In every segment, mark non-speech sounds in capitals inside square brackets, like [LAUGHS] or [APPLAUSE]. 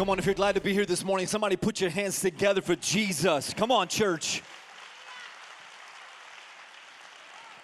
Come on, if you're glad to be here this morning, somebody put your hands together for Jesus. Come on, church.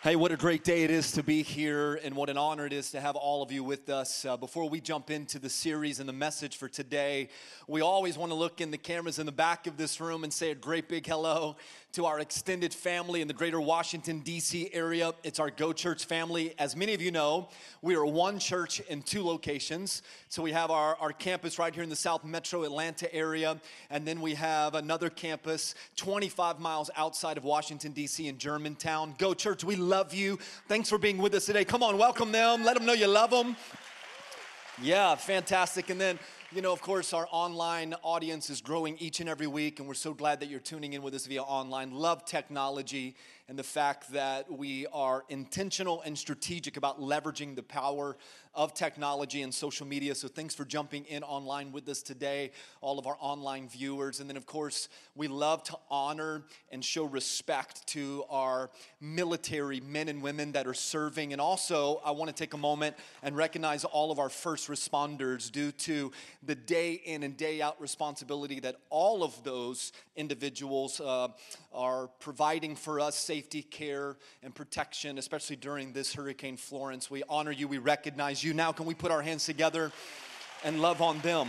Hey, what a great day it is to be here, and what an honor it is to have all of you with us. Uh, before we jump into the series and the message for today, we always want to look in the cameras in the back of this room and say a great big hello to our extended family in the greater Washington, D.C. area. It's our Go Church family. As many of you know, we are one church in two locations. So we have our, our campus right here in the South Metro Atlanta area, and then we have another campus 25 miles outside of Washington, D.C. in Germantown. Go Church, we love you. Thanks for being with us today. Come on, welcome them. Let them know you love them. Yeah, fantastic. And then you know, of course, our online audience is growing each and every week, and we're so glad that you're tuning in with us via online. Love technology and the fact that we are intentional and strategic about leveraging the power of technology and social media. So thanks for jumping in online with us today, all of our online viewers. And then, of course, we love to honor and show respect to our military men and women that are serving. And also, I want to take a moment and recognize all of our first responders due to the day in and day out responsibility that all of those individuals uh, are providing for us safety, care, and protection, especially during this Hurricane Florence. We honor you, we recognize you. Now, can we put our hands together and love on them?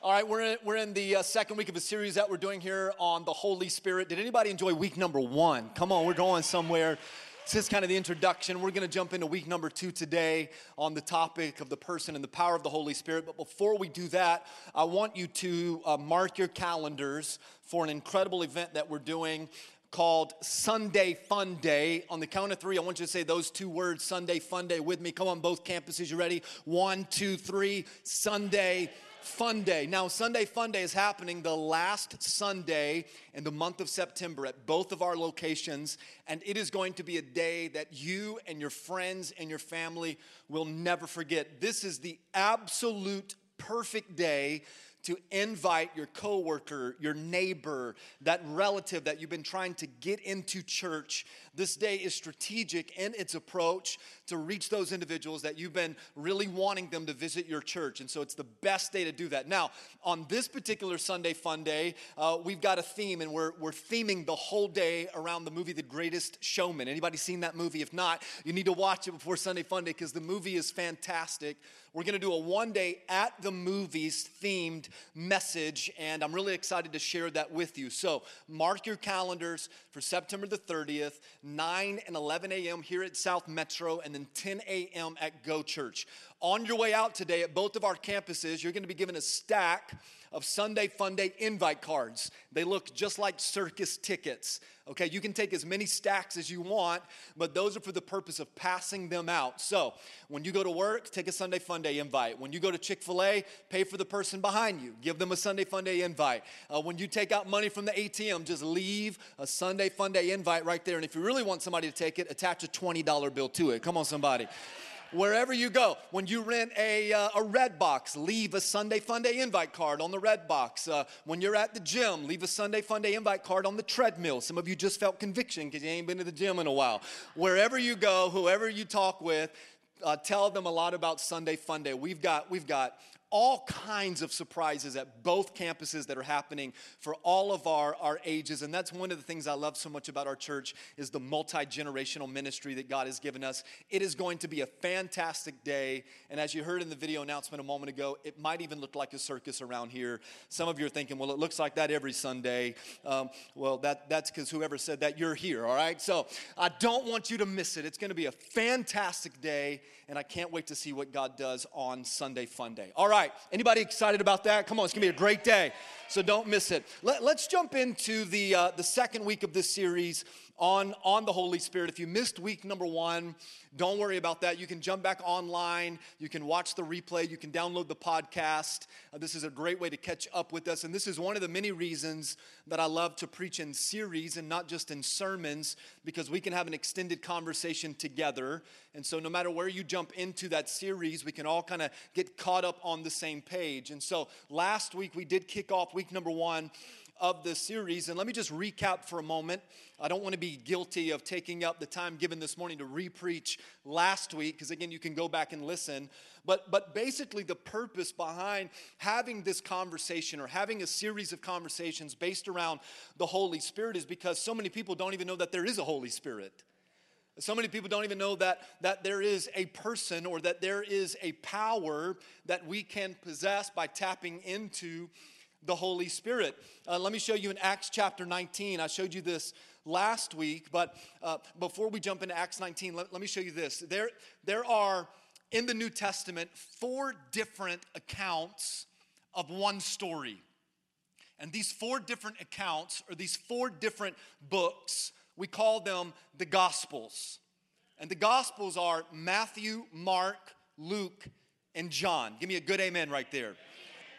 All right, we're in, we're in the uh, second week of a series that we're doing here on the Holy Spirit. Did anybody enjoy week number one? Come on, we're going somewhere. This is kind of the introduction. We're going to jump into week number two today on the topic of the person and the power of the Holy Spirit. But before we do that, I want you to uh, mark your calendars for an incredible event that we're doing called Sunday Fun Day. On the count of three, I want you to say those two words, Sunday Fun Day, with me. Come on, both campuses. You ready? One, two, three. Sunday Fun Day. Now, Sunday Fun Day is happening the last Sunday in the month of September at both of our locations, and it is going to be a day that you and your friends and your family will never forget. This is the absolute perfect day to invite your coworker, your neighbor, that relative that you've been trying to get into church. This day is strategic in its approach to reach those individuals that you've been really wanting them to visit your church. And so it's the best day to do that. Now, on this particular Sunday Fun Day, uh, we've got a theme, and we're, we're theming the whole day around the movie The Greatest Showman. Anybody seen that movie? If not, you need to watch it before Sunday Fun Day because the movie is fantastic. We're going to do a one day at the movies themed message, and I'm really excited to share that with you. So, mark your calendars for September the 30th, 9 and 11 a.m. here at South Metro, and then 10 a.m. at Go Church. On your way out today at both of our campuses, you're going to be given a stack of Sunday Fun Day invite cards. They look just like circus tickets. Okay, you can take as many stacks as you want, but those are for the purpose of passing them out. So when you go to work, take a Sunday Fun Day invite. When you go to Chick fil A, pay for the person behind you, give them a Sunday Fun Day invite. Uh, when you take out money from the ATM, just leave a Sunday Fun Day invite right there. And if you really want somebody to take it, attach a $20 bill to it. Come on, somebody wherever you go. When you rent a, uh, a Redbox, leave a Sunday Funday invite card on the Redbox. Uh, when you're at the gym, leave a Sunday Funday invite card on the treadmill. Some of you just felt conviction because you ain't been to the gym in a while. Wherever you go, whoever you talk with, uh, tell them a lot about Sunday Funday. We've got, we've got all kinds of surprises at both campuses that are happening for all of our, our ages. And that's one of the things i love so much about our church is the multi-generational ministry that god has given us. It is going to be a fantastic day. And as you heard in the video announcement a moment ago it might even look like a circus around here. Some of you are thinking well it looks like that every sunday. Um, well that, that's because whoever said that you're here all right? So i don't want you to miss it. It's going to be a fantastic day and i can't wait to see what god does on sunday fun day. All right right. Anybody excited about that? Come on, it's gonna be a great day. So don't miss it. Let, us jump into the uh, the second week of this series on, on the Holy Spirit. If you missed week number one, don't worry about that. You can jump back online. You can watch the replay. You can download the podcast. Uh, this is a great way to catch up with us. And this is one of the many reasons that I love to preach in series and not just in sermons because we can have an extended conversation together. And so, no matter where you jump into that series, we can all kind of get caught up on the same page. And so, last week we did kick off week number one of the series. And let me just recap for a moment. I don't want to be guilty of taking up the time given this morning to repreach last week, because again, you can go back and listen. But, but basically, the purpose behind having this conversation or having a series of conversations based around the Holy Spirit is because so many people don't even know that there is a Holy Spirit. So many people don't even know that, that there is a person or that there is a power that we can possess by tapping into the Holy Spirit. Uh, let me show you in Acts chapter 19. I showed you this last week, but uh, before we jump into Acts 19, let, let me show you this. There, there are in the New Testament four different accounts of one story. And these four different accounts, or these four different books, we call them the Gospels. And the Gospels are Matthew, Mark, Luke, and John. Give me a good amen right there.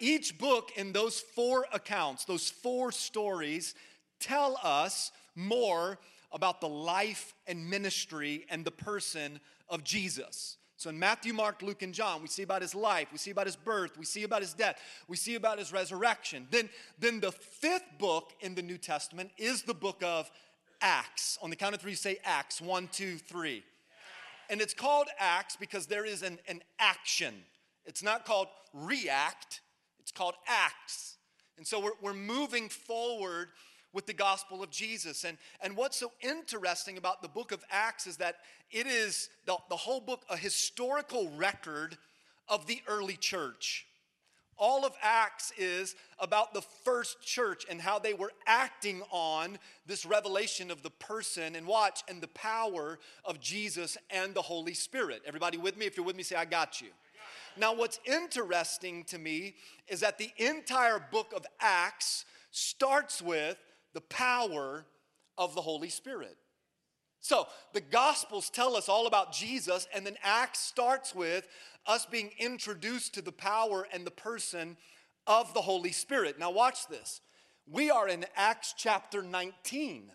Each book in those four accounts, those four stories, tell us more about the life and ministry and the person of Jesus. So in Matthew, Mark, Luke, and John, we see about his life, we see about his birth, we see about his death, we see about his resurrection. Then, then the fifth book in the New Testament is the book of Acts. On the count of three, say Acts. One, two, three. And it's called Acts because there is an, an action. It's not called react, it's called Acts. And so we're, we're moving forward with the gospel of Jesus. And, and what's so interesting about the book of Acts is that it is the, the whole book a historical record of the early church. All of Acts is about the first church and how they were acting on this revelation of the person and watch and the power of Jesus and the Holy Spirit. Everybody with me? If you're with me, say, I got you. Now, what's interesting to me is that the entire book of Acts starts with the power of the Holy Spirit. So the Gospels tell us all about Jesus, and then Acts starts with us being introduced to the power and the person of the Holy Spirit. Now, watch this. We are in Acts chapter 19.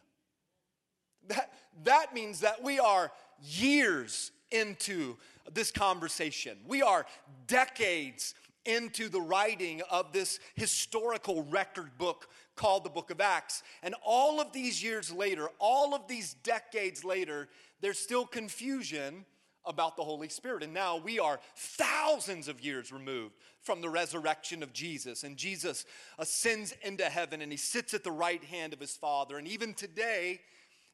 That, that means that we are years into this conversation. We are decades into the writing of this historical record book called the book of Acts. And all of these years later, all of these decades later, there's still confusion about the Holy Spirit. And now we are thousands of years removed from the resurrection of Jesus. And Jesus ascends into heaven and he sits at the right hand of his Father. And even today,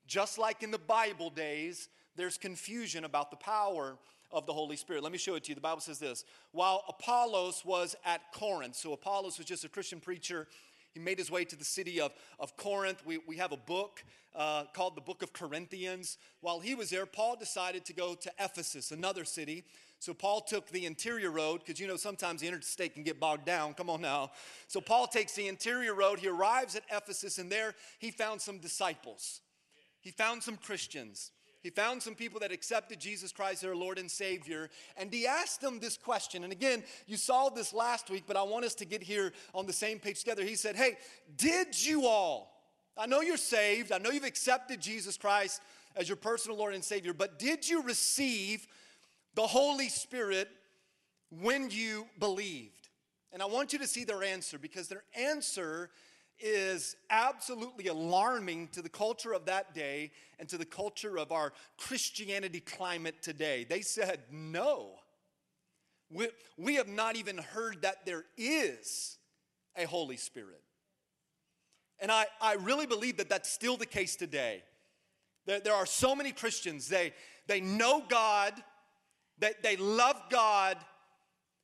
just like in the Bible days, there's confusion about the power of the Holy Spirit. Let me show it to you. The Bible says this While Apollos was at Corinth, so Apollos was just a Christian preacher he made his way to the city of, of Corinth. We, we have a book uh, called the Book of Corinthians. While he was there, Paul decided to go to Ephesus, another city. So Paul took the interior road, because you know sometimes the interstate can get bogged down. Come on now. So Paul takes the interior road. He arrives at Ephesus, and there he found some disciples. He found some Christians. He found some people that accepted Jesus Christ, their Lord and Savior, and he asked them this question. And again, you saw this last week, but I want us to get here on the same page together. He said, Hey, did you all, I know you're saved, I know you've accepted Jesus Christ as your personal Lord and Savior, but did you receive the Holy Spirit when you believed? And I want you to see their answer because their answer is absolutely alarming to the culture of that day and to the culture of our Christianity climate today. They said, no. We, we have not even heard that there is a Holy Spirit. And I, I really believe that that's still the case today. There, there are so many Christians, they, they know God, they, they love God,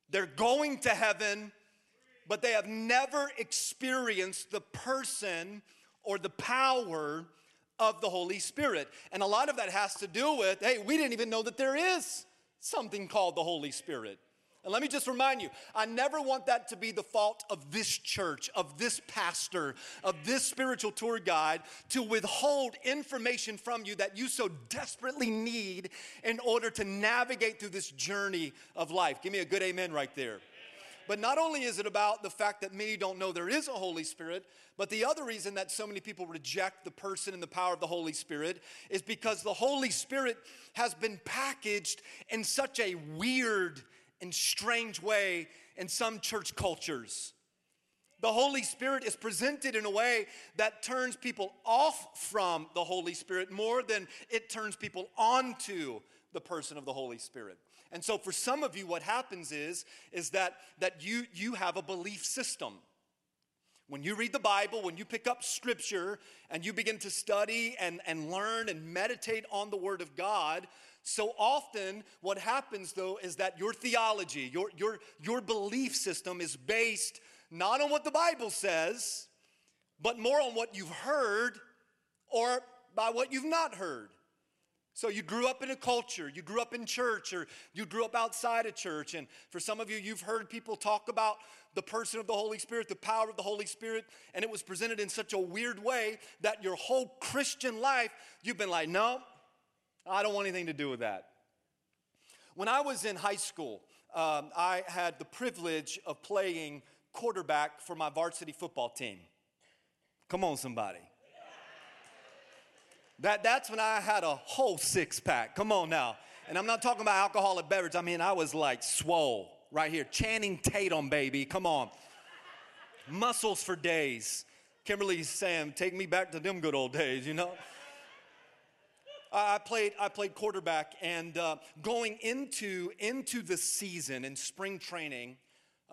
they're going to heaven, but they have never experienced the person or the power of the Holy Spirit. And a lot of that has to do with hey, we didn't even know that there is something called the Holy Spirit. And let me just remind you, I never want that to be the fault of this church, of this pastor, of this spiritual tour guide to withhold information from you that you so desperately need in order to navigate through this journey of life. Give me a good amen right there. But not only is it about the fact that many don't know there is a Holy Spirit, but the other reason that so many people reject the person and the power of the Holy Spirit is because the Holy Spirit has been packaged in such a weird and strange way in some church cultures. The Holy Spirit is presented in a way that turns people off from the Holy Spirit more than it turns people onto the person of the Holy Spirit. And so for some of you what happens is is that that you you have a belief system. When you read the Bible, when you pick up scripture and you begin to study and, and learn and meditate on the Word of God, so often what happens though is that your theology, your, your, your belief system is based not on what the Bible says, but more on what you've heard or by what you've not heard. So you grew up in a culture, you grew up in church, or you grew up outside of church. And for some of you, you've heard people talk about the person of the Holy Spirit, the power of the Holy Spirit, and it was presented in such a weird way that your whole Christian life, you've been like, no, I don't want anything to do with that. When I was in high school, um, I had the privilege of playing quarterback for my varsity football team. Come on, somebody. That, that's when I had a whole six pack. Come on now. And I'm not talking about alcoholic beverage. I mean, I was like swole right here. Channing Tatum, baby. Come on. Muscles for days. Kimberly's saying, take me back to them good old days, you know? I played, I played quarterback, and uh, going into, into the season in spring training,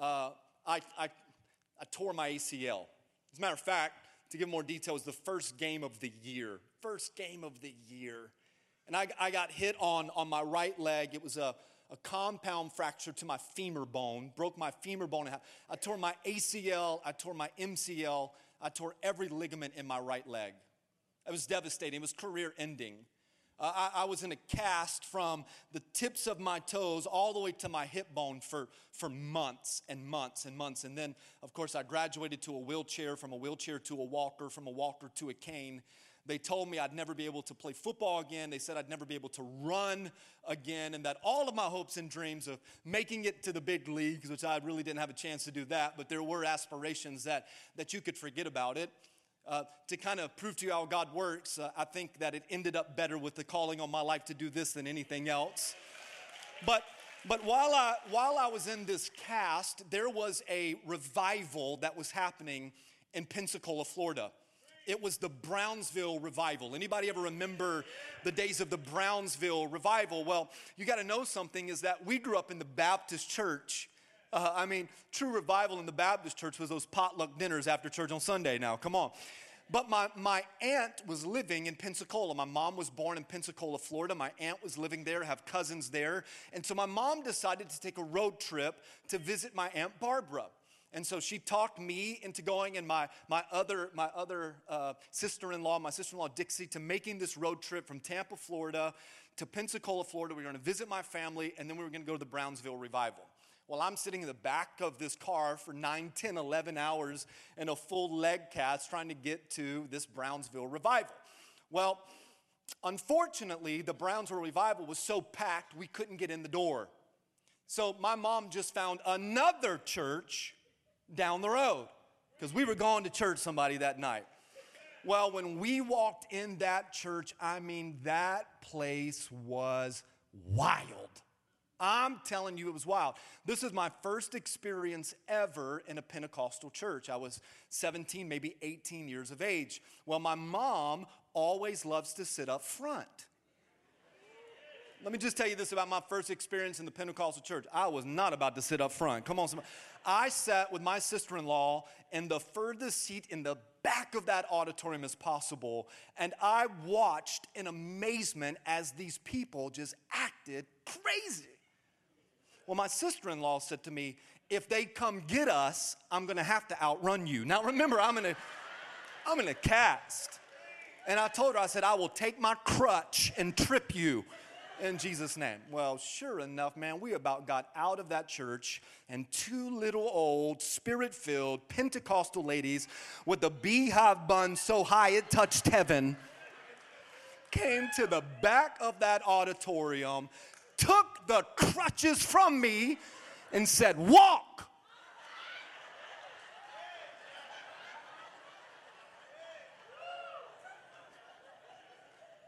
uh, I, I, I tore my ACL. As a matter of fact, to give more details, the first game of the year. First game of the year. And I, I got hit on, on my right leg. It was a, a compound fracture to my femur bone, broke my femur bone in half. I tore my ACL, I tore my MCL, I tore every ligament in my right leg. It was devastating, it was career ending. Uh, I, I, was in a cast from the tips of my toes all the way to my hip bone for, for months and months and months. And then, of course, I graduated to a wheelchair, from a wheelchair to a walker, from a walker to a cane. They told me I'd never be able to play football again. They said I'd never be able to run again, and that all of my hopes and dreams of making it to the big leagues, which I really didn't have a chance to do that, but there were aspirations that, that you could forget about it. Uh, to kind of prove to you how God works, uh, I think that it ended up better with the calling on my life to do this than anything else. But but while I while I was in this cast, there was a revival that was happening in Pensacola, Florida. It was the Brownsville revival. Anybody ever remember the days of the Brownsville revival? Well, you got to know something is that we grew up in the Baptist church uh, I mean, true revival in the Baptist church was those potluck dinners after church on Sunday now. Come on. But my, my aunt was living in Pensacola. My mom was born in Pensacola, Florida. My aunt was living there, have cousins there. And so my mom decided to take a road trip to visit my Aunt Barbara. And so she talked me into going and my, my other, my other uh, sister-in-law, my sister-in-law Dixie, to making this road trip from Tampa, Florida to Pensacola, Florida. We were going to visit my family, and then we were going to go to the Brownsville revival. Well, I'm sitting in the back of this car for 9, 10, 11 hours in a full leg cast trying to get to this Brownsville revival. Well, unfortunately, the Brownsville revival was so packed we couldn't get in the door. So my mom just found another church down the road because we were going to church somebody that night. Well, when we walked in that church, I mean, that place was wild. I'm telling you, it was wild. This is my first experience ever in a Pentecostal church. I was 17, maybe 18 years of age. Well, my mom always loves to sit up front. Let me just tell you this about my first experience in the Pentecostal church. I was not about to sit up front. Come on, somebody. I sat with my sister in law in the furthest seat in the back of that auditorium as possible, and I watched in amazement as these people just acted crazy. Well, my sister in law said to me, if they come get us, I'm gonna have to outrun you. Now remember, I'm in a, I'm in a cast. And I told her, I said, I will take my crutch and trip you in Jesus' name. Well, sure enough, man, we about got out of that church, and two little old, spirit filled Pentecostal ladies with a beehive bun so high it touched heaven came to the back of that auditorium took the crutches from me and said, Walk.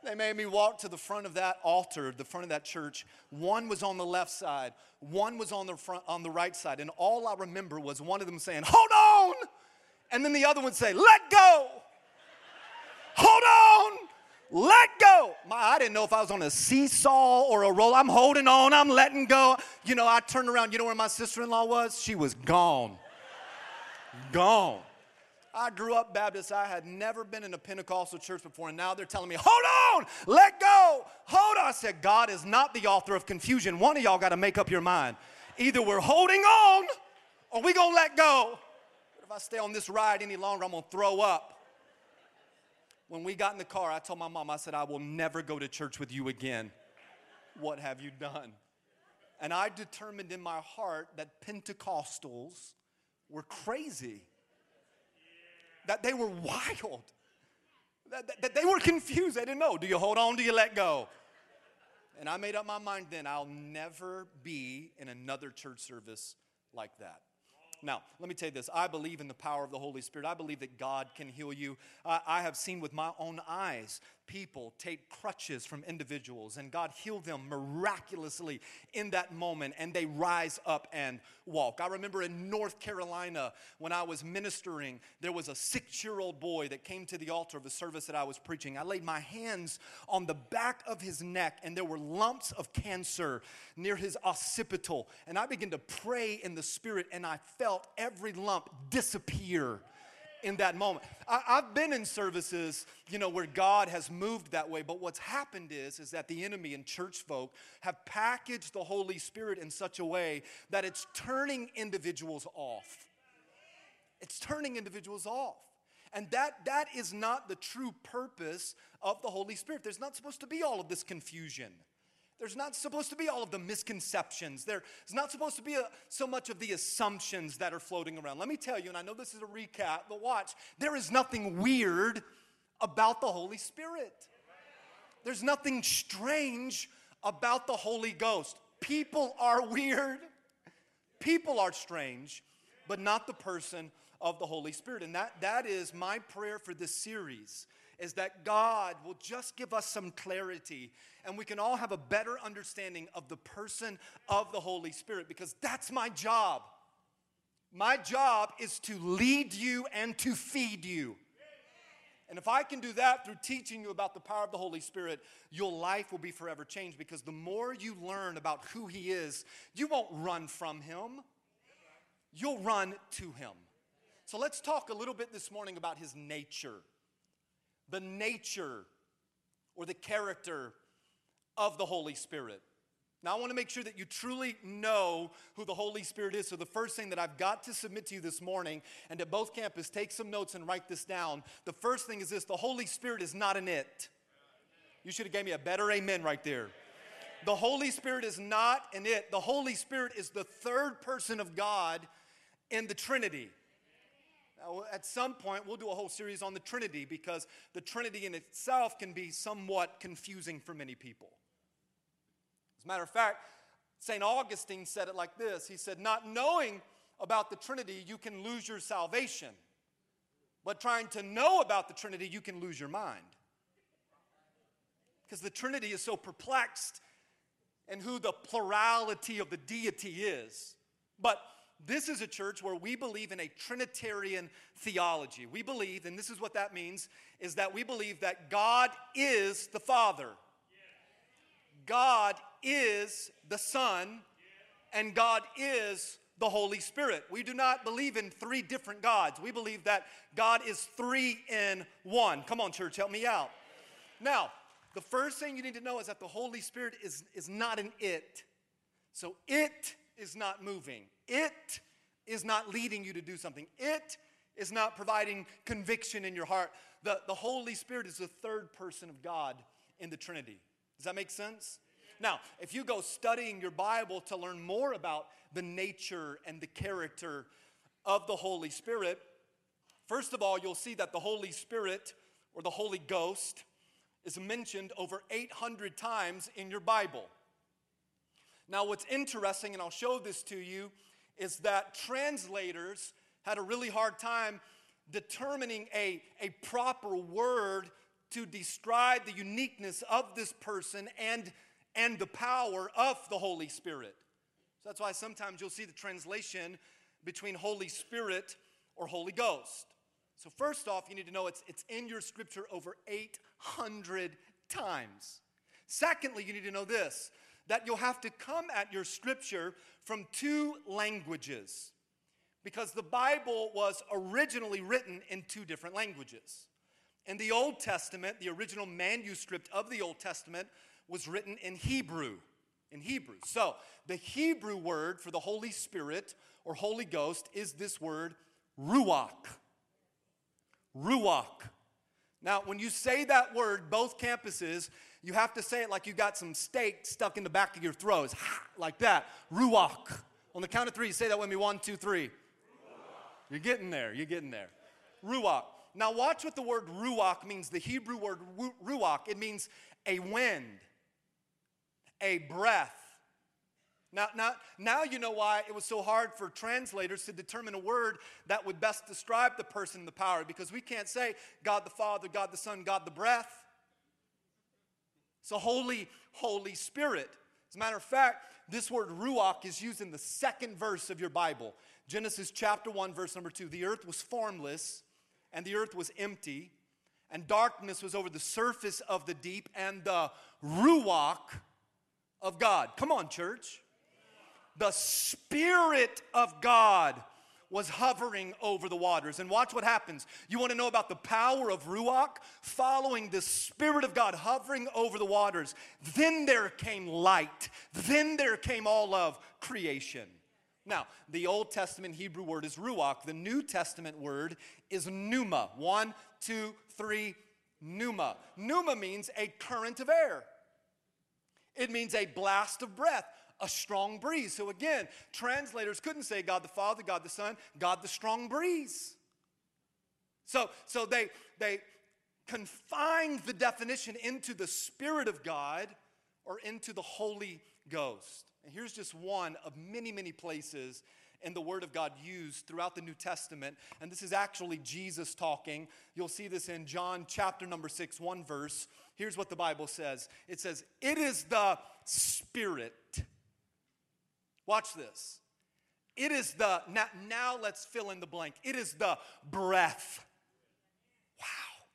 They made me walk to the front of that altar, the front of that church. One was on the left side, one was on the front on the right side, and all I remember was one of them saying, "Hold on." And then the other one say, let go. Hold on. Let go. My, I didn't know if I was on a seesaw or a roll. I'm holding on. I'm letting go. You know, I turned around. You know where my sister in law was? She was gone. Gone. I grew up Baptist. I had never been in a Pentecostal church before, and now they're telling me, hold on, let go, hold on. I said, God is not the author of confusion. One of y'all got to make up your mind. Either we're holding on or we going to let go. But if I stay on this ride any longer, I'm going to throw up. When we got in the car, I told my mom, I said, I will never go to church with you again. What have you done? And I determined in my heart that Pentecostals were crazy that they were wild, that, that, that, they were confused. They didn't know. Do you hold on? Do you let go? And I made up my mind then I'll never be in another church service like that. Now, let me tell you this. I believe in the power of the Holy Spirit. I believe that God can heal you. I, I have seen with my own eyes people take crutches from individuals and God heal them miraculously in that moment and they rise up and walk. I remember in North Carolina when I was ministering, there was a six year old boy that came to the altar of the service that I was preaching. I laid my hands on the back of his neck and there were lumps of cancer near his occipital. And I began to pray in the spirit and I felt every lump disappear in that moment. I, have been in services, you know, where God has moved that way, but what's happened is, is that the enemy and church folk have packaged the Holy Spirit in such a way that it's turning individuals off. It's turning individuals off. And that, that is not the true purpose of the Holy Spirit. There's not supposed to be all of this confusion. There's not supposed to be all of the misconceptions. There's not supposed to be a, so much of the assumptions that are floating around. Let me tell you, and I know this is a recap, but watch, there is nothing weird about the Holy Spirit. There's nothing strange about the Holy Ghost. People are weird, people are strange, but not the person of the Holy Spirit. And that, that is my prayer for this series is that God will just give us some clarity and we can all have a better understanding of the person of the Holy Spirit because that's my job. My job is to lead you and to feed you. And if I can do that through teaching you about the power of the Holy Spirit, your life will be forever changed because the more you learn about who He is, you won't run from Him, you'll run to Him. So let's talk a little bit this morning about His nature the nature or the character of the Holy Spirit. Now, I want to make sure that you truly know who the Holy Spirit is. So, the first thing that I've got to submit to you this morning, and at both campus, take some notes and write this down. The first thing is this the Holy Spirit is not an it. You should have gave me a better amen right there. The Holy Spirit is not an it. The Holy Spirit is the third person of God in the Trinity. Uh, now, at some point, we'll do a whole series on the Trinity because the Trinity in itself can be somewhat confusing for many people. As a matter of fact, St. Augustine said it like this He said, Not knowing about the Trinity, you can lose your salvation. But trying to know about the Trinity, you can lose your mind. Because the Trinity is so perplexed in who the plurality of the deity is. But this is a church where we believe in a Trinitarian theology. We believe, and this is what that means, is that we believe that God is the Father, God is the Son, and God is the Holy Spirit. We do not believe in three different gods. We believe that God is three in one. Come on, church, help me out. Now, the first thing you need to know is that the Holy Spirit is, is not an it. So it is not moving. It is not leading you to do something. It is not providing conviction in your heart. The, the Holy Spirit is the third person of God in the Trinity. Does that make sense? Now, if you go studying your Bible to learn more about the nature and the character of the Holy Spirit, first of all, you'll see that the Holy Spirit or the Holy Ghost is mentioned over 800 times in your Bible. Now, what's interesting, and I'll show this to you, is that translators had a really hard time determining a, a proper word to describe the uniqueness of this person and, and the power of the Holy Spirit. So that's why sometimes you'll see the translation between Holy Spirit or Holy Ghost. So, first off, you need to know it's, it's in your scripture over 800 times. Secondly, you need to know this that you'll have to come at your scripture from two languages because the Bible was originally written in two different languages. In the Old Testament, the original manuscript of the Old Testament was written in Hebrew. In Hebrew. So, the Hebrew word for the Holy Spirit or Holy Ghost is this word, ruach. Ruach. Now, when you say that word, both campuses, you have to say it like you got some steak stuck in the back of your throat, like that. Ruach. On the count of three, say that with me. One, two, three. You're getting there. You're getting there. Ruach. Now, watch what the word ruach means. The Hebrew word ruach, it means a wind, a breath. Now, now, now you know why it was so hard for translators to determine a word that would best describe the person, the power, because we can't say God the Father, God the Son, God the breath. So, Holy, Holy Spirit. As a matter of fact, this word ruach is used in the second verse of your Bible. Genesis chapter 1, verse number 2. The earth was formless, and the earth was empty, and darkness was over the surface of the deep, and the ruach of God. Come on, church. The Spirit of God was hovering over the waters. And watch what happens. You want to know about the power of Ruach? Following the Spirit of God hovering over the waters. Then there came light. Then there came all of creation. Now, the Old Testament Hebrew word is Ruach. The New Testament word is Pneuma. One, two, three, Pneuma. Pneuma means a current of air. It means a blast of breath a strong breeze. So again, translators couldn't say God the Father, God the Son, God the strong breeze. So, so they, they confined the definition into the Spirit of God or into the Holy Ghost. And here's just one of many, many places in the Word of God used throughout the New Testament. And this is actually Jesus talking. You'll see this in John chapter number six, one verse. Here's what the Bible says it says, It is the Spirit Watch this. It is the, now, now let's fill in the blank. It is the breath. Wow.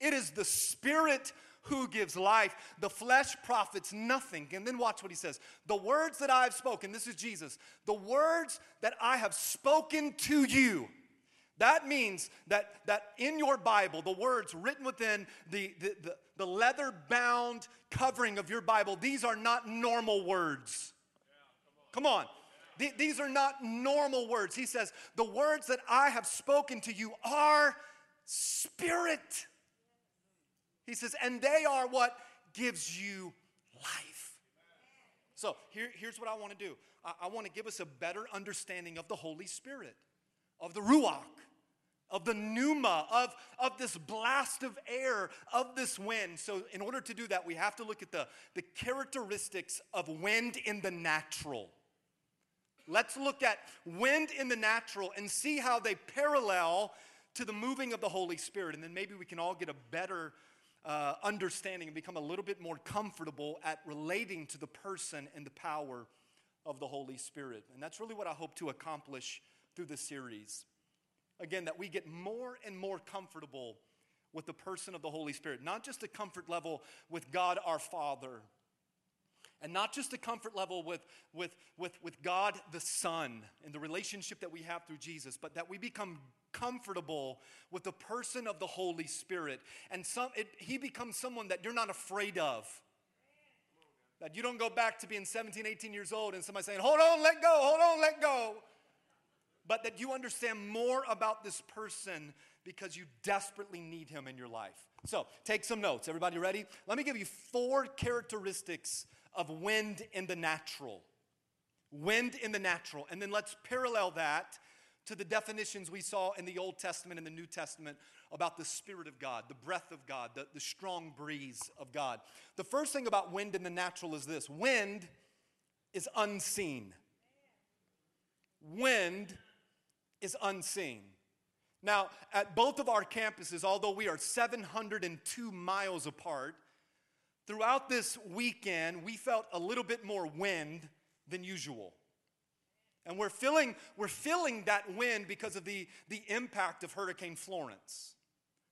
It is the spirit who gives life. The flesh profits nothing. And then watch what he says. The words that I have spoken, this is Jesus, the words that I have spoken to you. That means that, that in your Bible, the words written within the, the, the, the leather bound covering of your Bible, these are not normal words. Come on. These are not normal words. He says, The words that I have spoken to you are spirit. He says, and they are what gives you life. So here, here's what I want to do I, I want to give us a better understanding of the Holy Spirit, of the Ruach, of the pneuma, of, of this blast of air, of this wind. So, in order to do that, we have to look at the, the characteristics of wind in the natural. Let's look at wind in the natural and see how they parallel to the moving of the Holy Spirit. And then maybe we can all get a better uh, understanding and become a little bit more comfortable at relating to the person and the power of the Holy Spirit. And that's really what I hope to accomplish through this series. Again, that we get more and more comfortable with the person of the Holy Spirit, not just a comfort level with God our Father and not just a comfort level with, with, with, with God the Son and the relationship that we have through Jesus, but that we become comfortable with the person of the Holy Spirit. And some, it, he becomes someone that you're not afraid of. That you don't go back to being 17, 18 years old and somebody saying, hold on, let go, hold on, let go. But that you understand more about this person because you desperately need him in your life. So take some notes. Everybody ready? Let me give you four characteristics of wind in the natural. Wind in the natural. And then let's parallel that to the definitions we saw in the Old Testament and the New Testament about the Spirit of God, the breath of God, the, the strong breeze of God. The first thing about wind in the natural is this wind is unseen. Wind is unseen. Now, at both of our campuses, although we are 702 miles apart, throughout this weekend, we felt a little bit more wind than usual. And we're feeling, we're feeling that wind because of the, the impact of Hurricane Florence.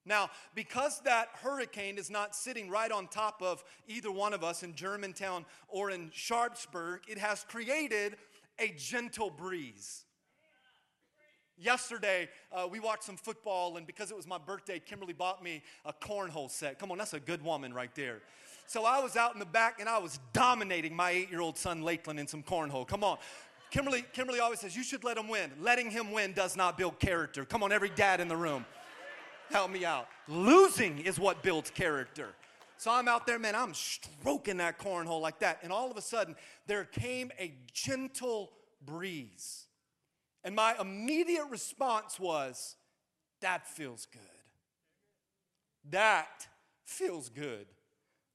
Now, because that hurricane is not sitting right on top of either one of us in Germantown or in Sharpsburg, it has created a gentle breeze. Yesterday, uh, we watched some football, and because it was my birthday, Kimberly bought me a cornhole set. Come on, that's a good woman right there. So I was out in the back and I was dominating my eight year old son, Lakeland, in some cornhole. Come on. Kimberly, Kimberly always says, You should let him win. Letting him win does not build character. Come on, every dad in the room help me out. Losing is what builds character. So I'm out there, man, I'm stroking that cornhole like that. And all of a sudden, there came a gentle breeze. And my immediate response was, that feels good. That feels good.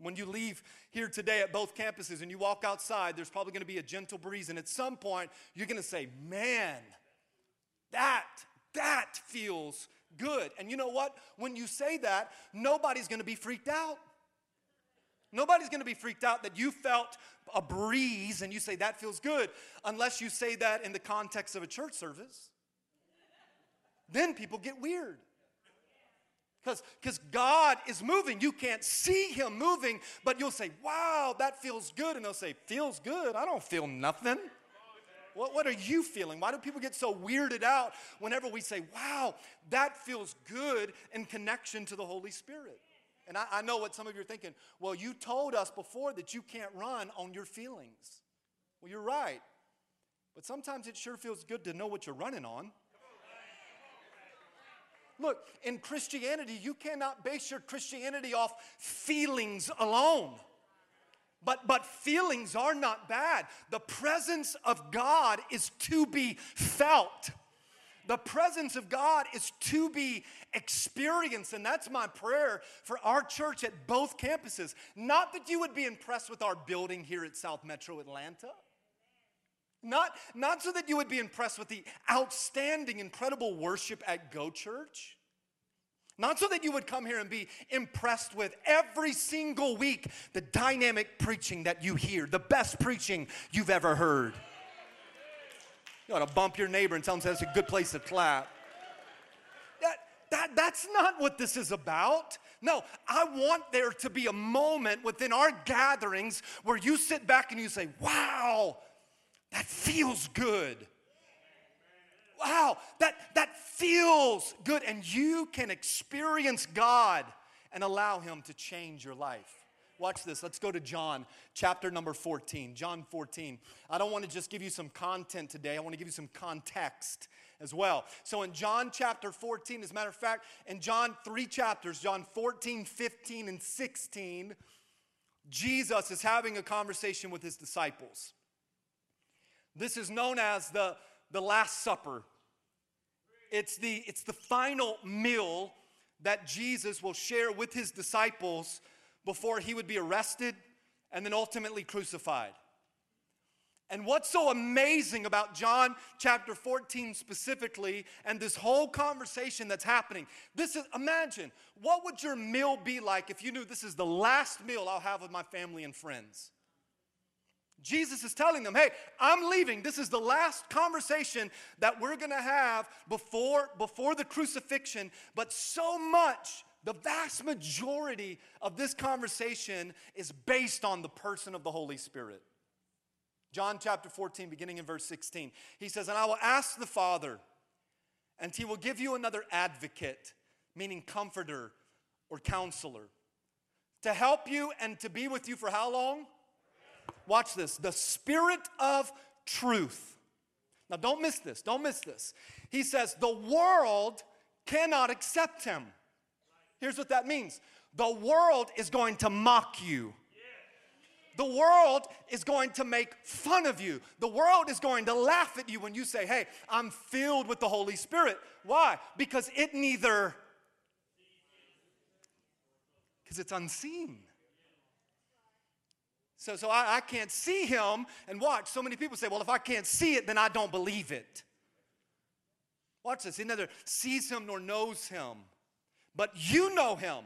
When you leave here today at both campuses and you walk outside, there's probably going to be a gentle breeze. And at some point, you're going to say, man, that, that feels good. And you know what? When you say that, nobody's gonna be freaked out. Nobody's gonna be freaked out that you felt a breeze and you say that feels good, unless you say that in the context of a church service. Then people get weird. Because God is moving. You can't see Him moving, but you'll say, Wow, that feels good. And they'll say, Feels good? I don't feel nothing. What, what are you feeling? Why do people get so weirded out whenever we say, wow, that feels good in connection to the Holy Spirit? And I, I know what some of you are thinking. Well, you told us before that you can't run on your feelings. Well, you're right. But sometimes it sure feels good to know what you're running on. Look, in Christianity, you cannot base your Christianity off feelings alone. But, but feelings are not bad. The presence of God is to be felt. The presence of God is to be experienced. And that's my prayer for our church at both campuses. Not that you would be impressed with our building here at South Metro Atlanta. Not, not so that you would be impressed with the outstanding, incredible worship at Go Church. Not so that you would come here and be impressed with every single week the dynamic preaching that you hear, the best preaching you've ever heard. You ought to bump your neighbor and tell him that's a good place to clap. That, that, that's not what this is about. No, I want there to be a moment within our gatherings where you sit back and you say, wow, that feels good wow, that, that feels good. And you can experience God and allow Him to change your life. Watch this. Let's go to John chapter number 14. John 14. I don't want to just give you some content today, I want to give you some context as well. So in John chapter 14, as a matter of fact, in John three chapters, John 14, 15, and 16, Jesus is having a conversation with his disciples. This is known as the, the Last Supper it's the, it's the final meal that Jesus will share with his disciples before he would be arrested and then ultimately crucified. And what's so amazing about John chapter 14 specifically and this whole conversation that's happening? This is imagine what would your meal be like if you knew this is the last meal I'll have with my family and friends? Jesus is telling them, hey, I'm leaving. This is the last conversation that we're going to have before, before the crucifixion. But so much, the vast majority of this conversation is based on the person of the Holy Spirit. John chapter 14, beginning in verse 16. He says, And I will ask the Father, and he will give you another advocate, meaning comforter or counselor, to help you and to be with you for how long? Watch this the Spirit of truth. Now, don't miss this. Don't miss this. He says, the world cannot accept him. Here's what that means the world is going to mock you. The world is going to make fun of you. The world is going to laugh at you when you say, Hey, I'm filled with the Holy Spirit. Why? Because it neither, because it's unseen. So, so I, I can't see him and watch. So many people say, well, if I can't see it, then I don't believe it. Watch this. He neither sees him nor knows him, but you know him,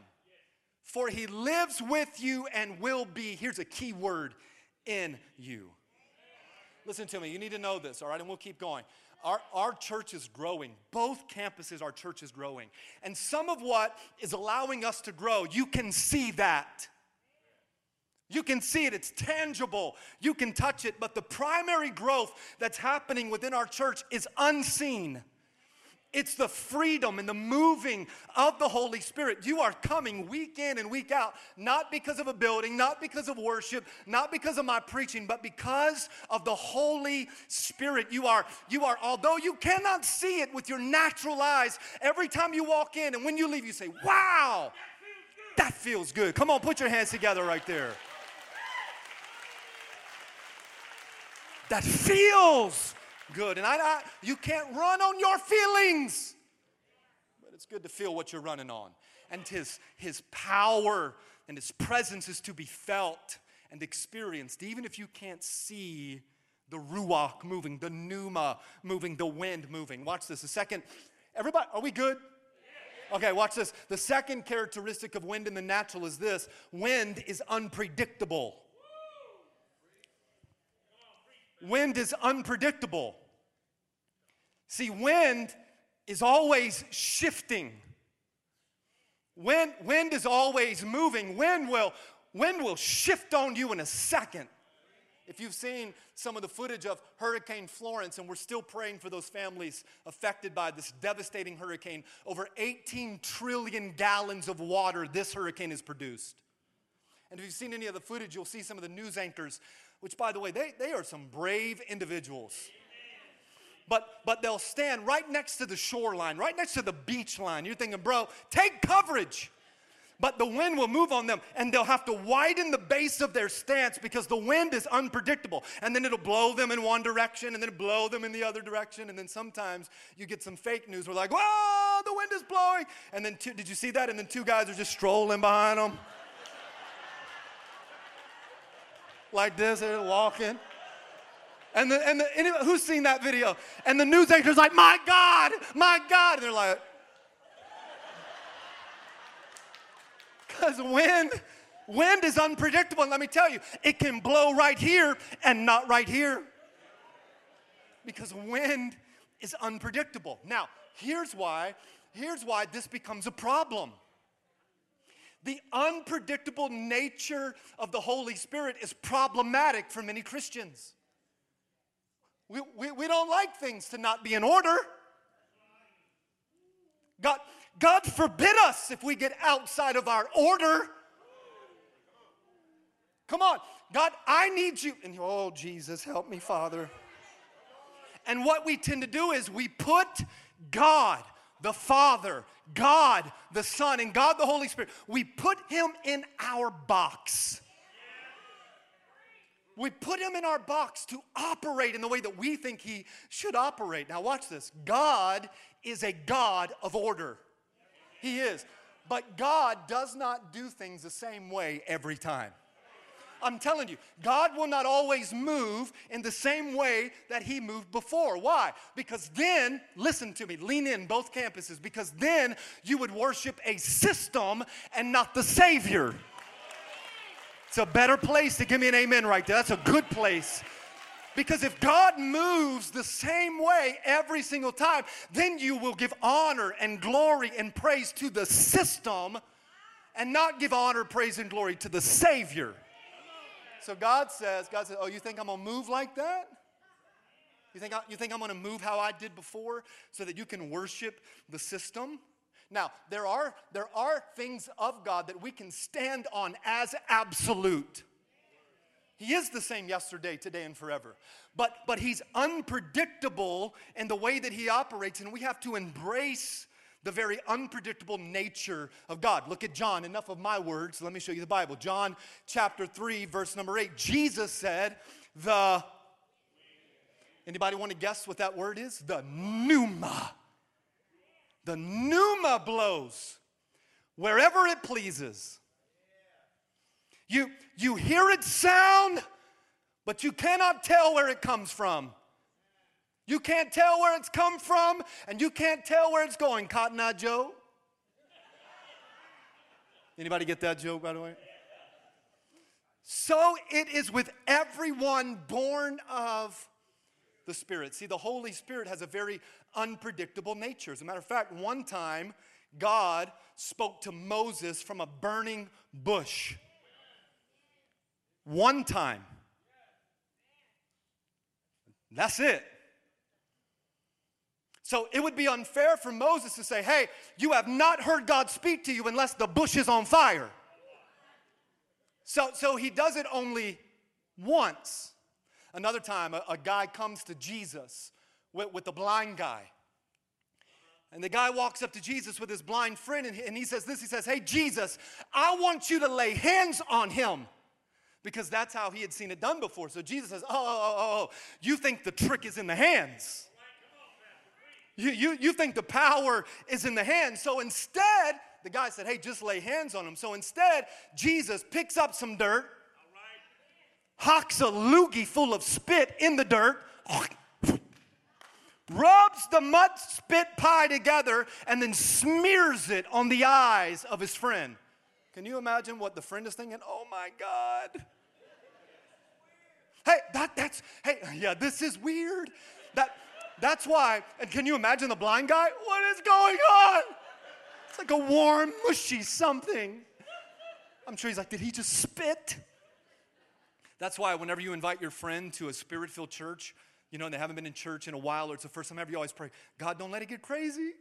for he lives with you and will be, here's a key word, in you. Listen to me, you need to know this, all right? And we'll keep going. Our, our church is growing. Both campuses, our church is growing. And some of what is allowing us to grow, you can see that. You can see it, it's tangible. You can touch it. But the primary growth that's happening within our church is unseen. It's the freedom and the moving of the Holy Spirit. You are coming week in and week out, not because of a building, not because of worship, not because of my preaching, but because of the Holy Spirit. You are, you are, although you cannot see it with your natural eyes, every time you walk in and when you leave, you say, Wow, that feels good. Come on, put your hands together right there. That feels good. And I, I, you can't run on your feelings, but it's good to feel what you're running on. And his, his power and his presence is to be felt and experienced, even if you can't see the ruach moving, the pneuma moving, the wind moving. Watch this. The second, everybody, are we good? Okay, watch this. The second characteristic of wind in the natural is this wind is unpredictable. Wind is unpredictable. See, wind is always shifting. Wind, wind is always moving. Wind will, wind will shift on you in a second. If you've seen some of the footage of Hurricane Florence, and we're still praying for those families affected by this devastating hurricane, over 18 trillion gallons of water this hurricane has produced. And if you've seen any of the footage, you'll see some of the news anchors, which, by the way, they, they are some brave individuals but but they'll stand right next to the shoreline, right next to the beach line. You're thinking, bro, take coverage. But the wind will move on them and they'll have to widen the base of their stance because the wind is unpredictable. And then it'll blow them in one direction and then blow them in the other direction. And then sometimes you get some fake news. We're like, whoa, the wind is blowing. And then, two, did you see that? And then two guys are just strolling behind them. Like this, they're walking. And, the, and the, anybody, who's seen that video? And the news anchor's like, my God, my God. And they're like, because wind, wind is unpredictable. And let me tell you, it can blow right here and not right here. Because wind is unpredictable. Now, here's why, here's why this becomes a problem. The unpredictable nature of the Holy Spirit is problematic for many Christians. We, we, we don't like things to not be in order. God, God forbid us if we get outside of our order. Come on, God, I need you. And oh, Jesus, help me, Father. And what we tend to do is we put God, the Father, God, the Son, and God, the Holy Spirit, we put Him in our box. We put him in our box to operate in the way that we think he should operate. Now, watch this God is a God of order. He is. But God does not do things the same way every time. I'm telling you, God will not always move in the same way that He moved before. Why? Because then, listen to me, lean in both campuses, because then you would worship a system and not the Savior. It's a better place to give me an amen right there. That's a good place. Because if God moves the same way every single time, then you will give honor and glory and praise to the system and not give honor, praise, and glory to the Savior. So God says, God says, Oh, you think I'm gonna move like that? You think, I, you think I'm gonna move how I did before so that you can worship the system? Now, there are, there are things of God that we can stand on as absolute. He is the same yesterday, today, and forever. But, but he's unpredictable in the way that he operates, and we have to embrace the very unpredictable nature of God. Look at John. Enough of my words. Let me show you the Bible. John chapter 3, verse number 8. Jesus said, The. Anybody want to guess what that word is? The pneuma the pneuma blows wherever it pleases. You, you hear it sound, but you cannot tell where it comes from. You can't tell where it's come from, and you can't tell where it's going. Cotton Eye Joe. Anybody get that joke, by the way? So it is with everyone born of the Spirit. See, the Holy Spirit has a very unpredictable nature. As a matter of fact, one time, God spoke to Moses from a burning bush. One time. That's it. So it would be unfair for Moses to say, Hey, you have not heard God speak to you unless the bush is on fire. So, so he does it only once. Another time, a, a guy comes to Jesus with, with a blind guy. And the guy walks up to Jesus with his blind friend and he, and he says this He says, Hey, Jesus, I want you to lay hands on him because that's how he had seen it done before. So Jesus says, Oh, oh, oh, oh, oh you think the trick is in the hands. You, you, you think the power is in the hands. So instead, the guy said, Hey, just lay hands on him. So instead, Jesus picks up some dirt, hocks a loogie full of spit in the dirt, rubs the mud spit pie together, and then smears it on the eyes of his friend. Can you imagine what the friend is thinking? Oh my God. Hey, that, that's, hey, yeah, this is weird. That, that's why, and can you imagine the blind guy? What is going on? It's like a warm, mushy something. I'm sure he's like, did he just spit? That's why whenever you invite your friend to a spirit filled church, you know, and they haven't been in church in a while or it's the first time ever, you always pray, God, don't let it get crazy.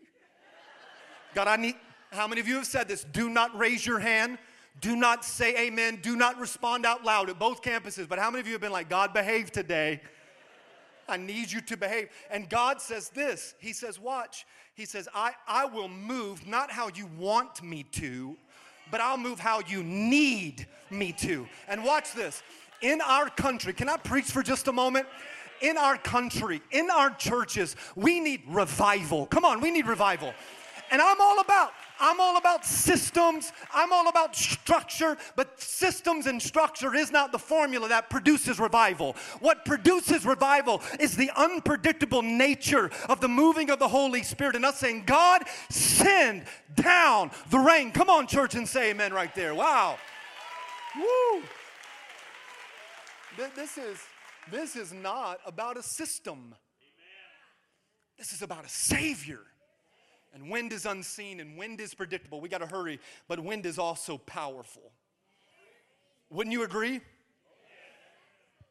God, I need, how many of you have said this? Do not raise your hand. Do not say amen. Do not respond out loud at both campuses. But how many of you have been like, God, behave today? I need you to behave. And God says this He says, Watch. He says, I, I will move not how you want me to, but I'll move how you need me to. And watch this. In our country, can I preach for just a moment? In our country, in our churches, we need revival. Come on, we need revival. And I'm all about I'm all about systems, I'm all about structure, but systems and structure is not the formula that produces revival. What produces revival is the unpredictable nature of the moving of the Holy Spirit and us saying, God, send down the rain. Come on, church, and say amen right there. Wow. Woo. This is, this is not about a system. This is about a Savior. And wind is unseen and wind is predictable. We got to hurry, but wind is also powerful. Wouldn't you agree?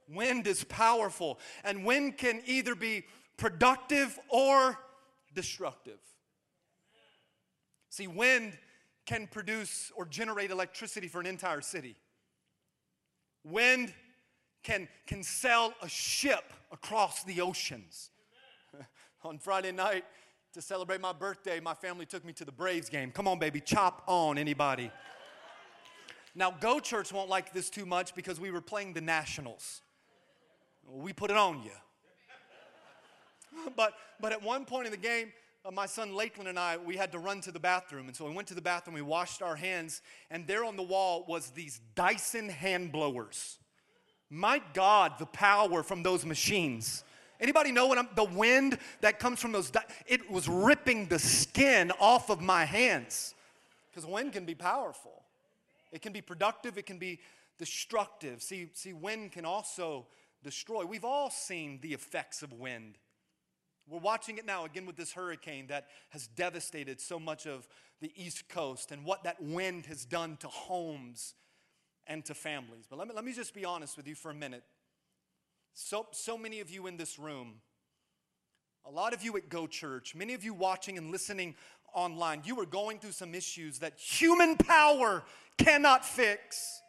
Wind is powerful, and wind can either be productive or destructive. See, wind can produce or generate electricity for an entire city. Wind can, can sail a ship across the oceans. [LAUGHS] On Friday night, to celebrate my birthday, my family took me to the Braves game. Come on, baby, chop on anybody. Now, Go Church won't like this too much because we were playing the Nationals. We put it on you. [LAUGHS] but, but at one point in the game, uh, my son Lakeland and I, we had to run to the bathroom. And so we went to the bathroom, we washed our hands, and there on the wall was these Dyson hand blowers. My God, the power from those machines. Anybody know what I'm, the wind that comes from those, it was ripping the skin off of my hands. Because wind can be powerful. It can be productive, it can be destructive. See, see, wind can also destroy. We've all seen the effects of wind. We're watching it now again with this hurricane that has devastated so much of the East Coast and what that wind has done to homes and to families. But let me, let me just be honest with you for a minute. So, so many of you in this room, a lot of you at Go Church, many of you watching and listening online, you are going through some issues that human power cannot fix.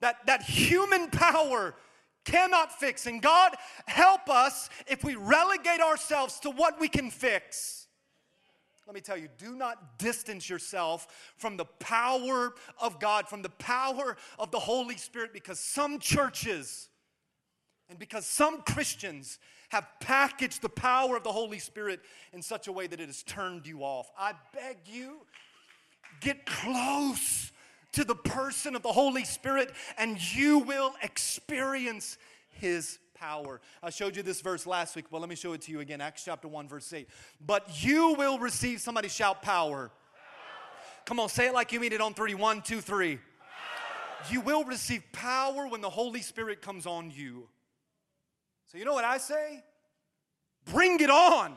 That, that human power cannot fix. And God, help us if we relegate ourselves to what we can fix. Let me tell you, do not distance yourself from the power of God, from the power of the Holy Spirit, because some churches and because some Christians have packaged the power of the Holy Spirit in such a way that it has turned you off. I beg you, get close to the person of the Holy Spirit, and you will experience His power. I showed you this verse last week, but let me show it to you again. Acts chapter 1, verse 8. But you will receive, somebody shout power. power. Come on, say it like you mean it on three. One, two, three. Power. You will receive power when the Holy Spirit comes on you. So, you know what I say? Bring it on.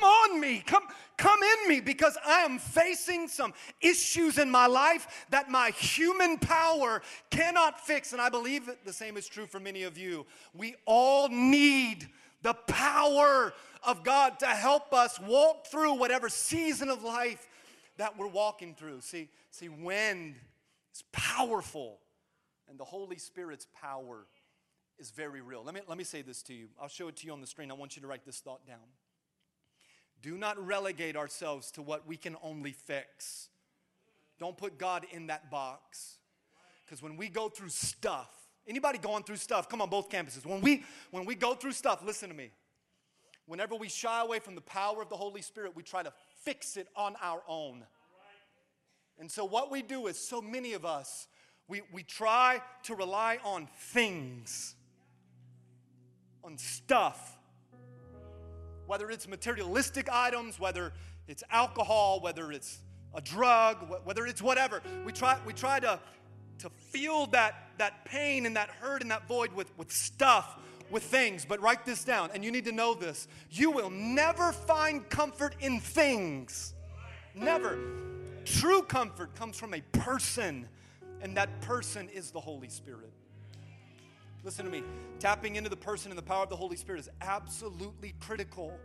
Come on me. Come, come in me because I am facing some issues in my life that my human power cannot fix. And I believe the same is true for many of you. We all need the power of God to help us walk through whatever season of life that we're walking through. See, see, wind is powerful, and the Holy Spirit's power is very real. Let me, let me say this to you. I'll show it to you on the screen. I want you to write this thought down. Do not relegate ourselves to what we can only fix. Don't put God in that box. Because when we go through stuff, anybody going through stuff, come on, both campuses. When we when we go through stuff, listen to me. Whenever we shy away from the power of the Holy Spirit, we try to fix it on our own. And so what we do is so many of us, we, we try to rely on things, on stuff whether it's materialistic items, whether it's alcohol, whether it's a drug, whether it's whatever. We try, we try to, to feel that, that pain and that hurt and that void with, with stuff, with things. But write this down, and you need to know this. You will never find comfort in things. Never. True comfort comes from a person, and that person is the Holy Spirit. Listen to me. Tapping into the person and the power of the Holy Spirit is absolutely critical.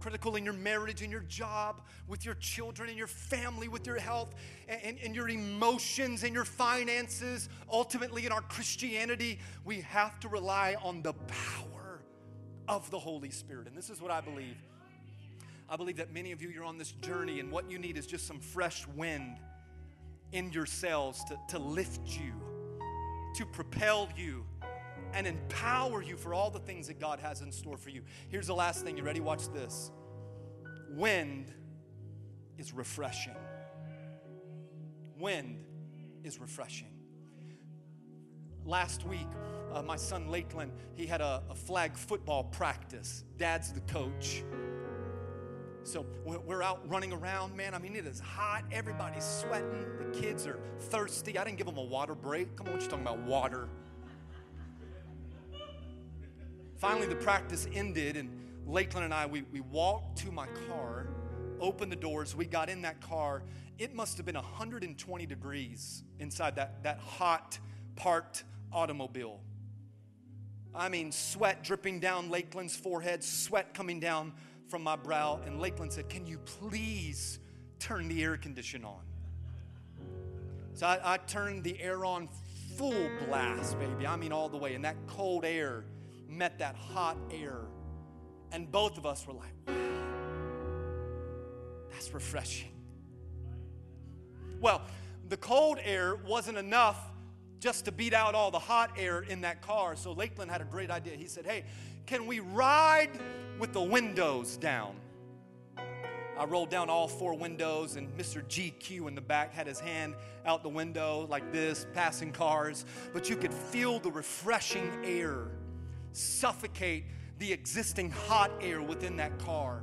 Critical in your marriage, in your job, with your children, in your family, with your health, and, and your emotions, and your finances. Ultimately, in our Christianity, we have to rely on the power of the Holy Spirit. And this is what I believe. I believe that many of you, you're on this journey, and what you need is just some fresh wind in your sails to, to lift you, to propel you and empower you for all the things that God has in store for you. Here's the last thing. You ready? Watch this. Wind is refreshing. Wind is refreshing. Last week, uh, my son Lakeland, he had a, a flag football practice. Dad's the coach. So we're out running around, man. I mean, it is hot. Everybody's sweating. The kids are thirsty. I didn't give them a water break. Come on, what you talking about? Water. Finally, the practice ended, and Lakeland and I, we, we walked to my car, opened the doors. We got in that car. It must have been 120 degrees inside that, that hot, parked automobile. I mean, sweat dripping down Lakeland's forehead, sweat coming down from my brow. And Lakeland said, Can you please turn the air condition on? So I, I turned the air on full blast, baby. I mean, all the way. And that cold air met that hot air. And both of us were like, wow, that's refreshing. Well, the cold air wasn't enough just to beat out all the hot air in that car. So Lakeland had a great idea. He said, Hey, can we ride with the windows down? I rolled down all four windows, and Mr. GQ in the back had his hand out the window like this, passing cars. But you could feel the refreshing air suffocate the existing hot air within that car.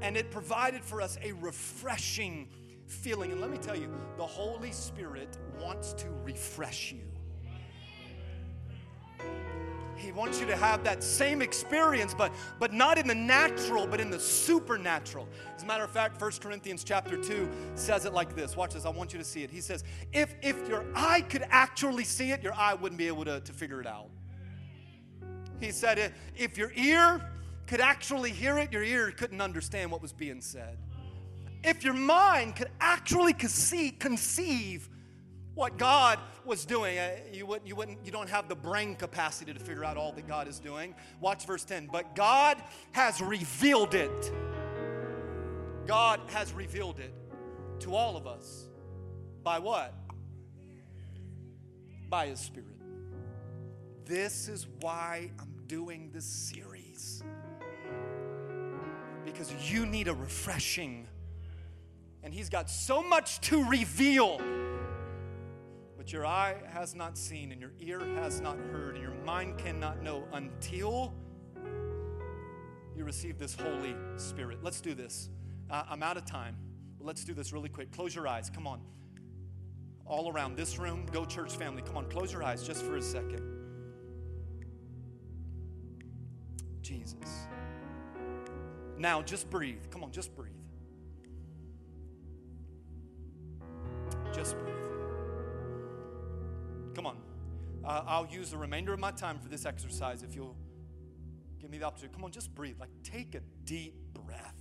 And it provided for us a refreshing feeling. And let me tell you, the Holy Spirit wants to refresh you. He wants you to have that same experience, but, but not in the natural, but in the supernatural. As a matter of fact, 1 Corinthians chapter 2 says it like this. Watch this, I want you to see it. He says, if, if your eye could actually see it, your eye wouldn't be able to, to figure it out. He said, if your ear could actually hear it, your ear couldn't understand what was being said. If your mind could actually conceive what God was doing, uh, you wouldn't, you wouldn't, you don't have the brain capacity to figure out all that God is doing. Watch verse 10. But God has revealed it. God has revealed it to all of us. By what? By His Spirit. This is why I'm doing this series. Because you need a refreshing. And He's got so much to reveal. But your eye has not seen, and your ear has not heard, and your mind cannot know until you receive this Holy Spirit. Let's do this. Uh, I'm out of time, but let's do this really quick. Close your eyes. Come on. All around this room, go church family. Come on, close your eyes just for a second. Jesus. Now, just breathe. Come on, just breathe. Just breathe. Uh, I'll use the remainder of my time for this exercise if you'll give me the opportunity. Come on, just breathe. Like, take a deep breath.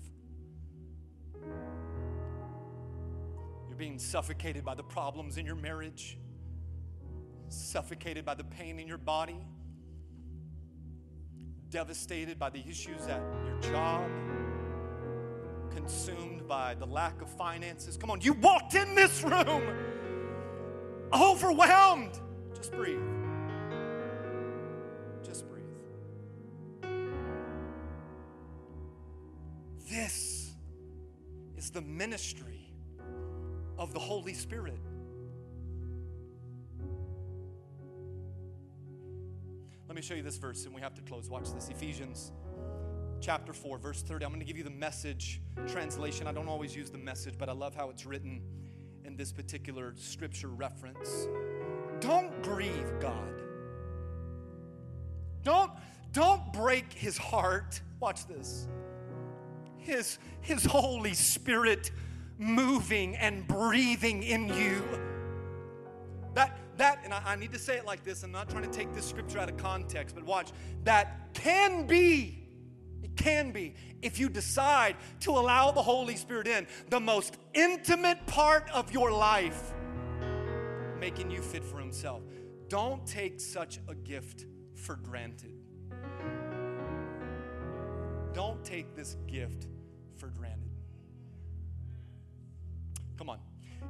You're being suffocated by the problems in your marriage, suffocated by the pain in your body, devastated by the issues at your job, consumed by the lack of finances. Come on, you walked in this room overwhelmed. Just breathe. Just breathe. This is the ministry of the Holy Spirit. Let me show you this verse and we have to close. Watch this Ephesians chapter 4, verse 30. I'm going to give you the message translation. I don't always use the message, but I love how it's written in this particular scripture reference. Don't grieve God. Don't, don't break his heart. Watch this. His, his Holy Spirit moving and breathing in you. That, that, and I, I need to say it like this, I'm not trying to take this scripture out of context, but watch, that can be it can be if you decide to allow the Holy Spirit in the most intimate part of your life, making you fit for Himself. Don't take such a gift for granted. Don't take this gift for granted. Come on,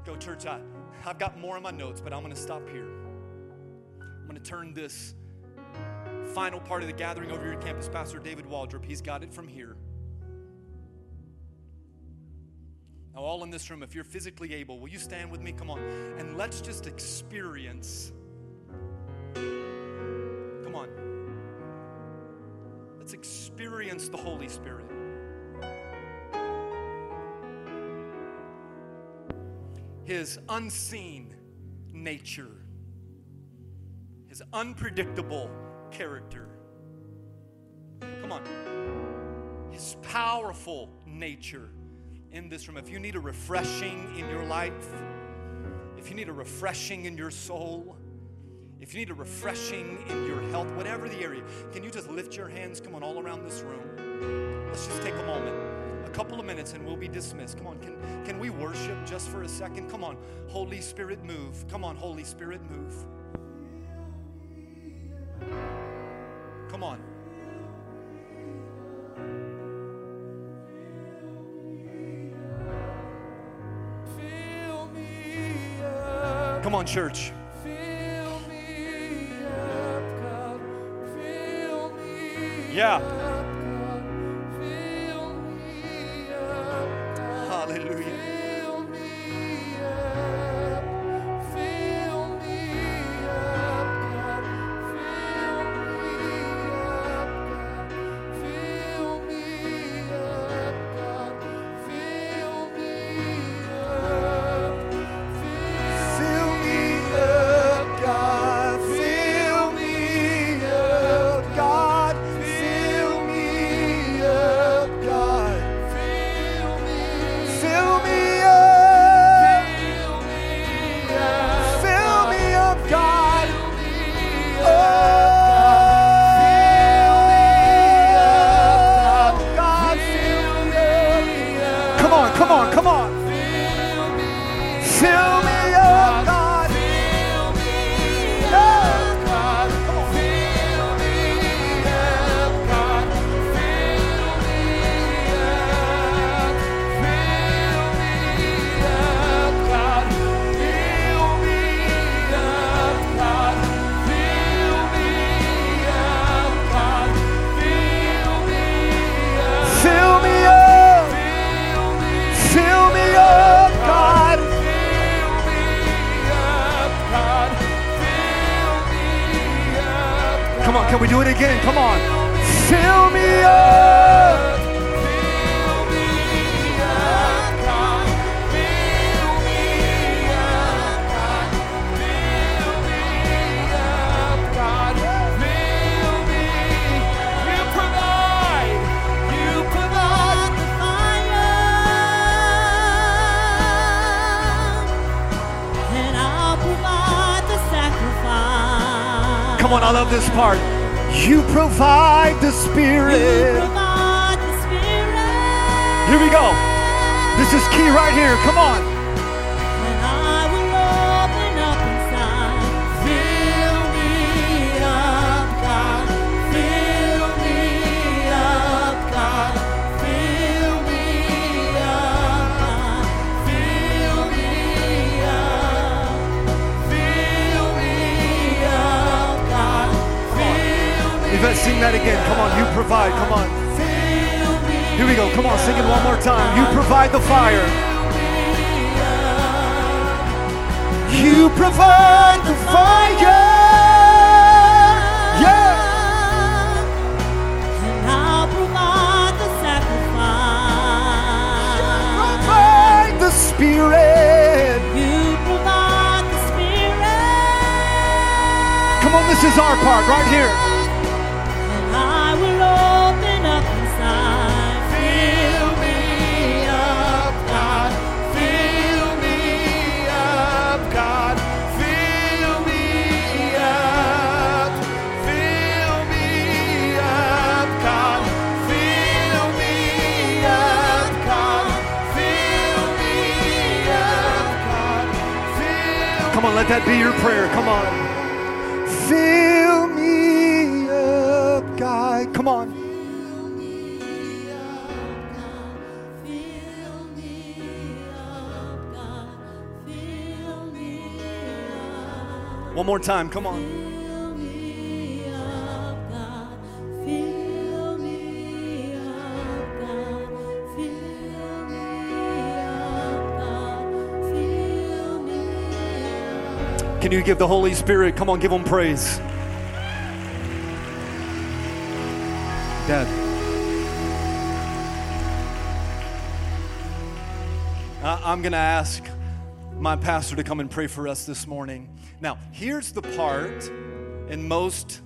go, church. I, I've got more in my notes, but I'm going to stop here. I'm going to turn this final part of the gathering over here, campus pastor David Waldrop. He's got it from here. Now, all in this room, if you're physically able, will you stand with me? Come on. And let's just experience. Come on. Let's experience the Holy Spirit. His unseen nature, His unpredictable character. Come on. His powerful nature in this room. If you need a refreshing in your life, if you need a refreshing in your soul, if you need a refreshing in your health, whatever the area, can you just lift your hands? Come on, all around this room. Let's just take a moment, a couple of minutes, and we'll be dismissed. Come on, can, can we worship just for a second? Come on, Holy Spirit, move. Come on, Holy Spirit, move. Come on. Come on, church. Yeah. Come on, can we do it again? Come on. Fill me up. Come on, I love this part. You provide the Spirit. Provide the Spirit. Here we go. This is key right here. Come on. Sing that again. Come on, you provide. Come on. Here we go. Come on, sing it one more time. You provide the fire. You provide the fire. Yeah. And I'll provide the sacrifice. Provide the Spirit. You provide the Spirit. Come on, this is our part right here. That be your prayer. Come on. Fill me up, God. Come on. One more time. Come on. You give the Holy Spirit? Come on, give him praise. Dad. I'm going to ask my pastor to come and pray for us this morning. Now, here's the part in most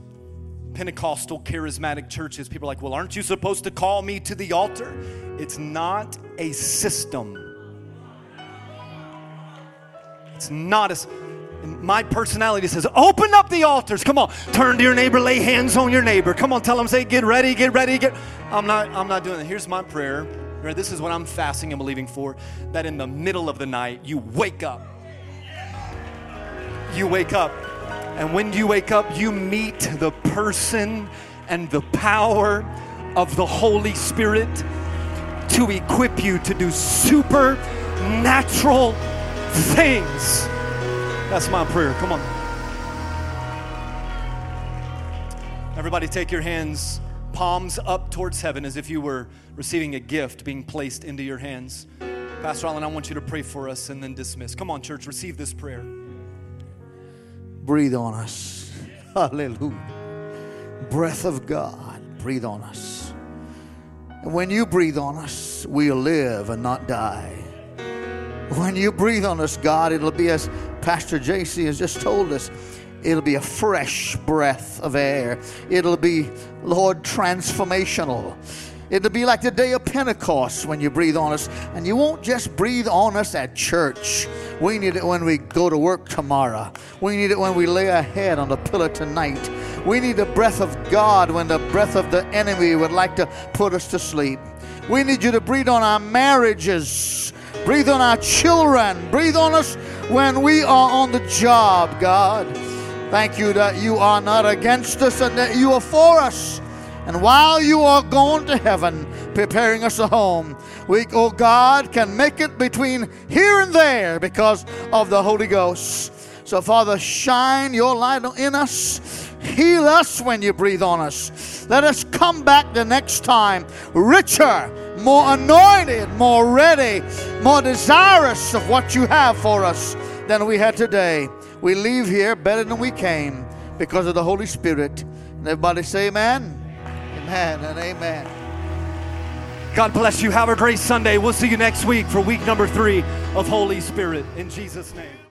Pentecostal charismatic churches people are like, well, aren't you supposed to call me to the altar? It's not a system. It's not my personality says, open up the altars. Come on, turn to your neighbor, lay hands on your neighbor. Come on, tell them, say, get ready, get ready, get. I'm not, I'm not doing it. Here's my prayer. Right, This is what I'm fasting and believing for. That in the middle of the night, you wake up. You wake up. And when you wake up, you meet the person and the power of the Holy Spirit to equip you to do supernatural things. That's my prayer. Come on. Everybody, take your hands, palms up towards heaven as if you were receiving a gift being placed into your hands. Pastor Allen, I want you to pray for us and then dismiss. Come on, church, receive this prayer. breathe on us. Hallelujah. Breath of God, breathe on us. And when you breathe on us, we'll live and not die. When you breathe on us, God, it'll be as Pastor JC has just told us. It'll be a fresh breath of air. It'll be, Lord, transformational. It'll be like the day of Pentecost when you breathe on us. And you won't just breathe on us at church. We need it when we go to work tomorrow. We need it when we lay our head on the pillow tonight. We need the breath of God when the breath of the enemy would like to put us to sleep. We need you to breathe on our marriages. Breathe on our children. Breathe on us when we are on the job, God. Thank you that you are not against us and that you are for us. And while you are going to heaven, preparing us a home, we, oh God, can make it between here and there because of the Holy Ghost. So, Father, shine your light in us. Heal us when you breathe on us. Let us come back the next time richer, more anointed, more ready, more desirous of what you have for us than we had today. We leave here better than we came because of the Holy Spirit. And everybody say amen. Amen and amen. God bless you. Have a great Sunday. We'll see you next week for week number three of Holy Spirit. In Jesus' name.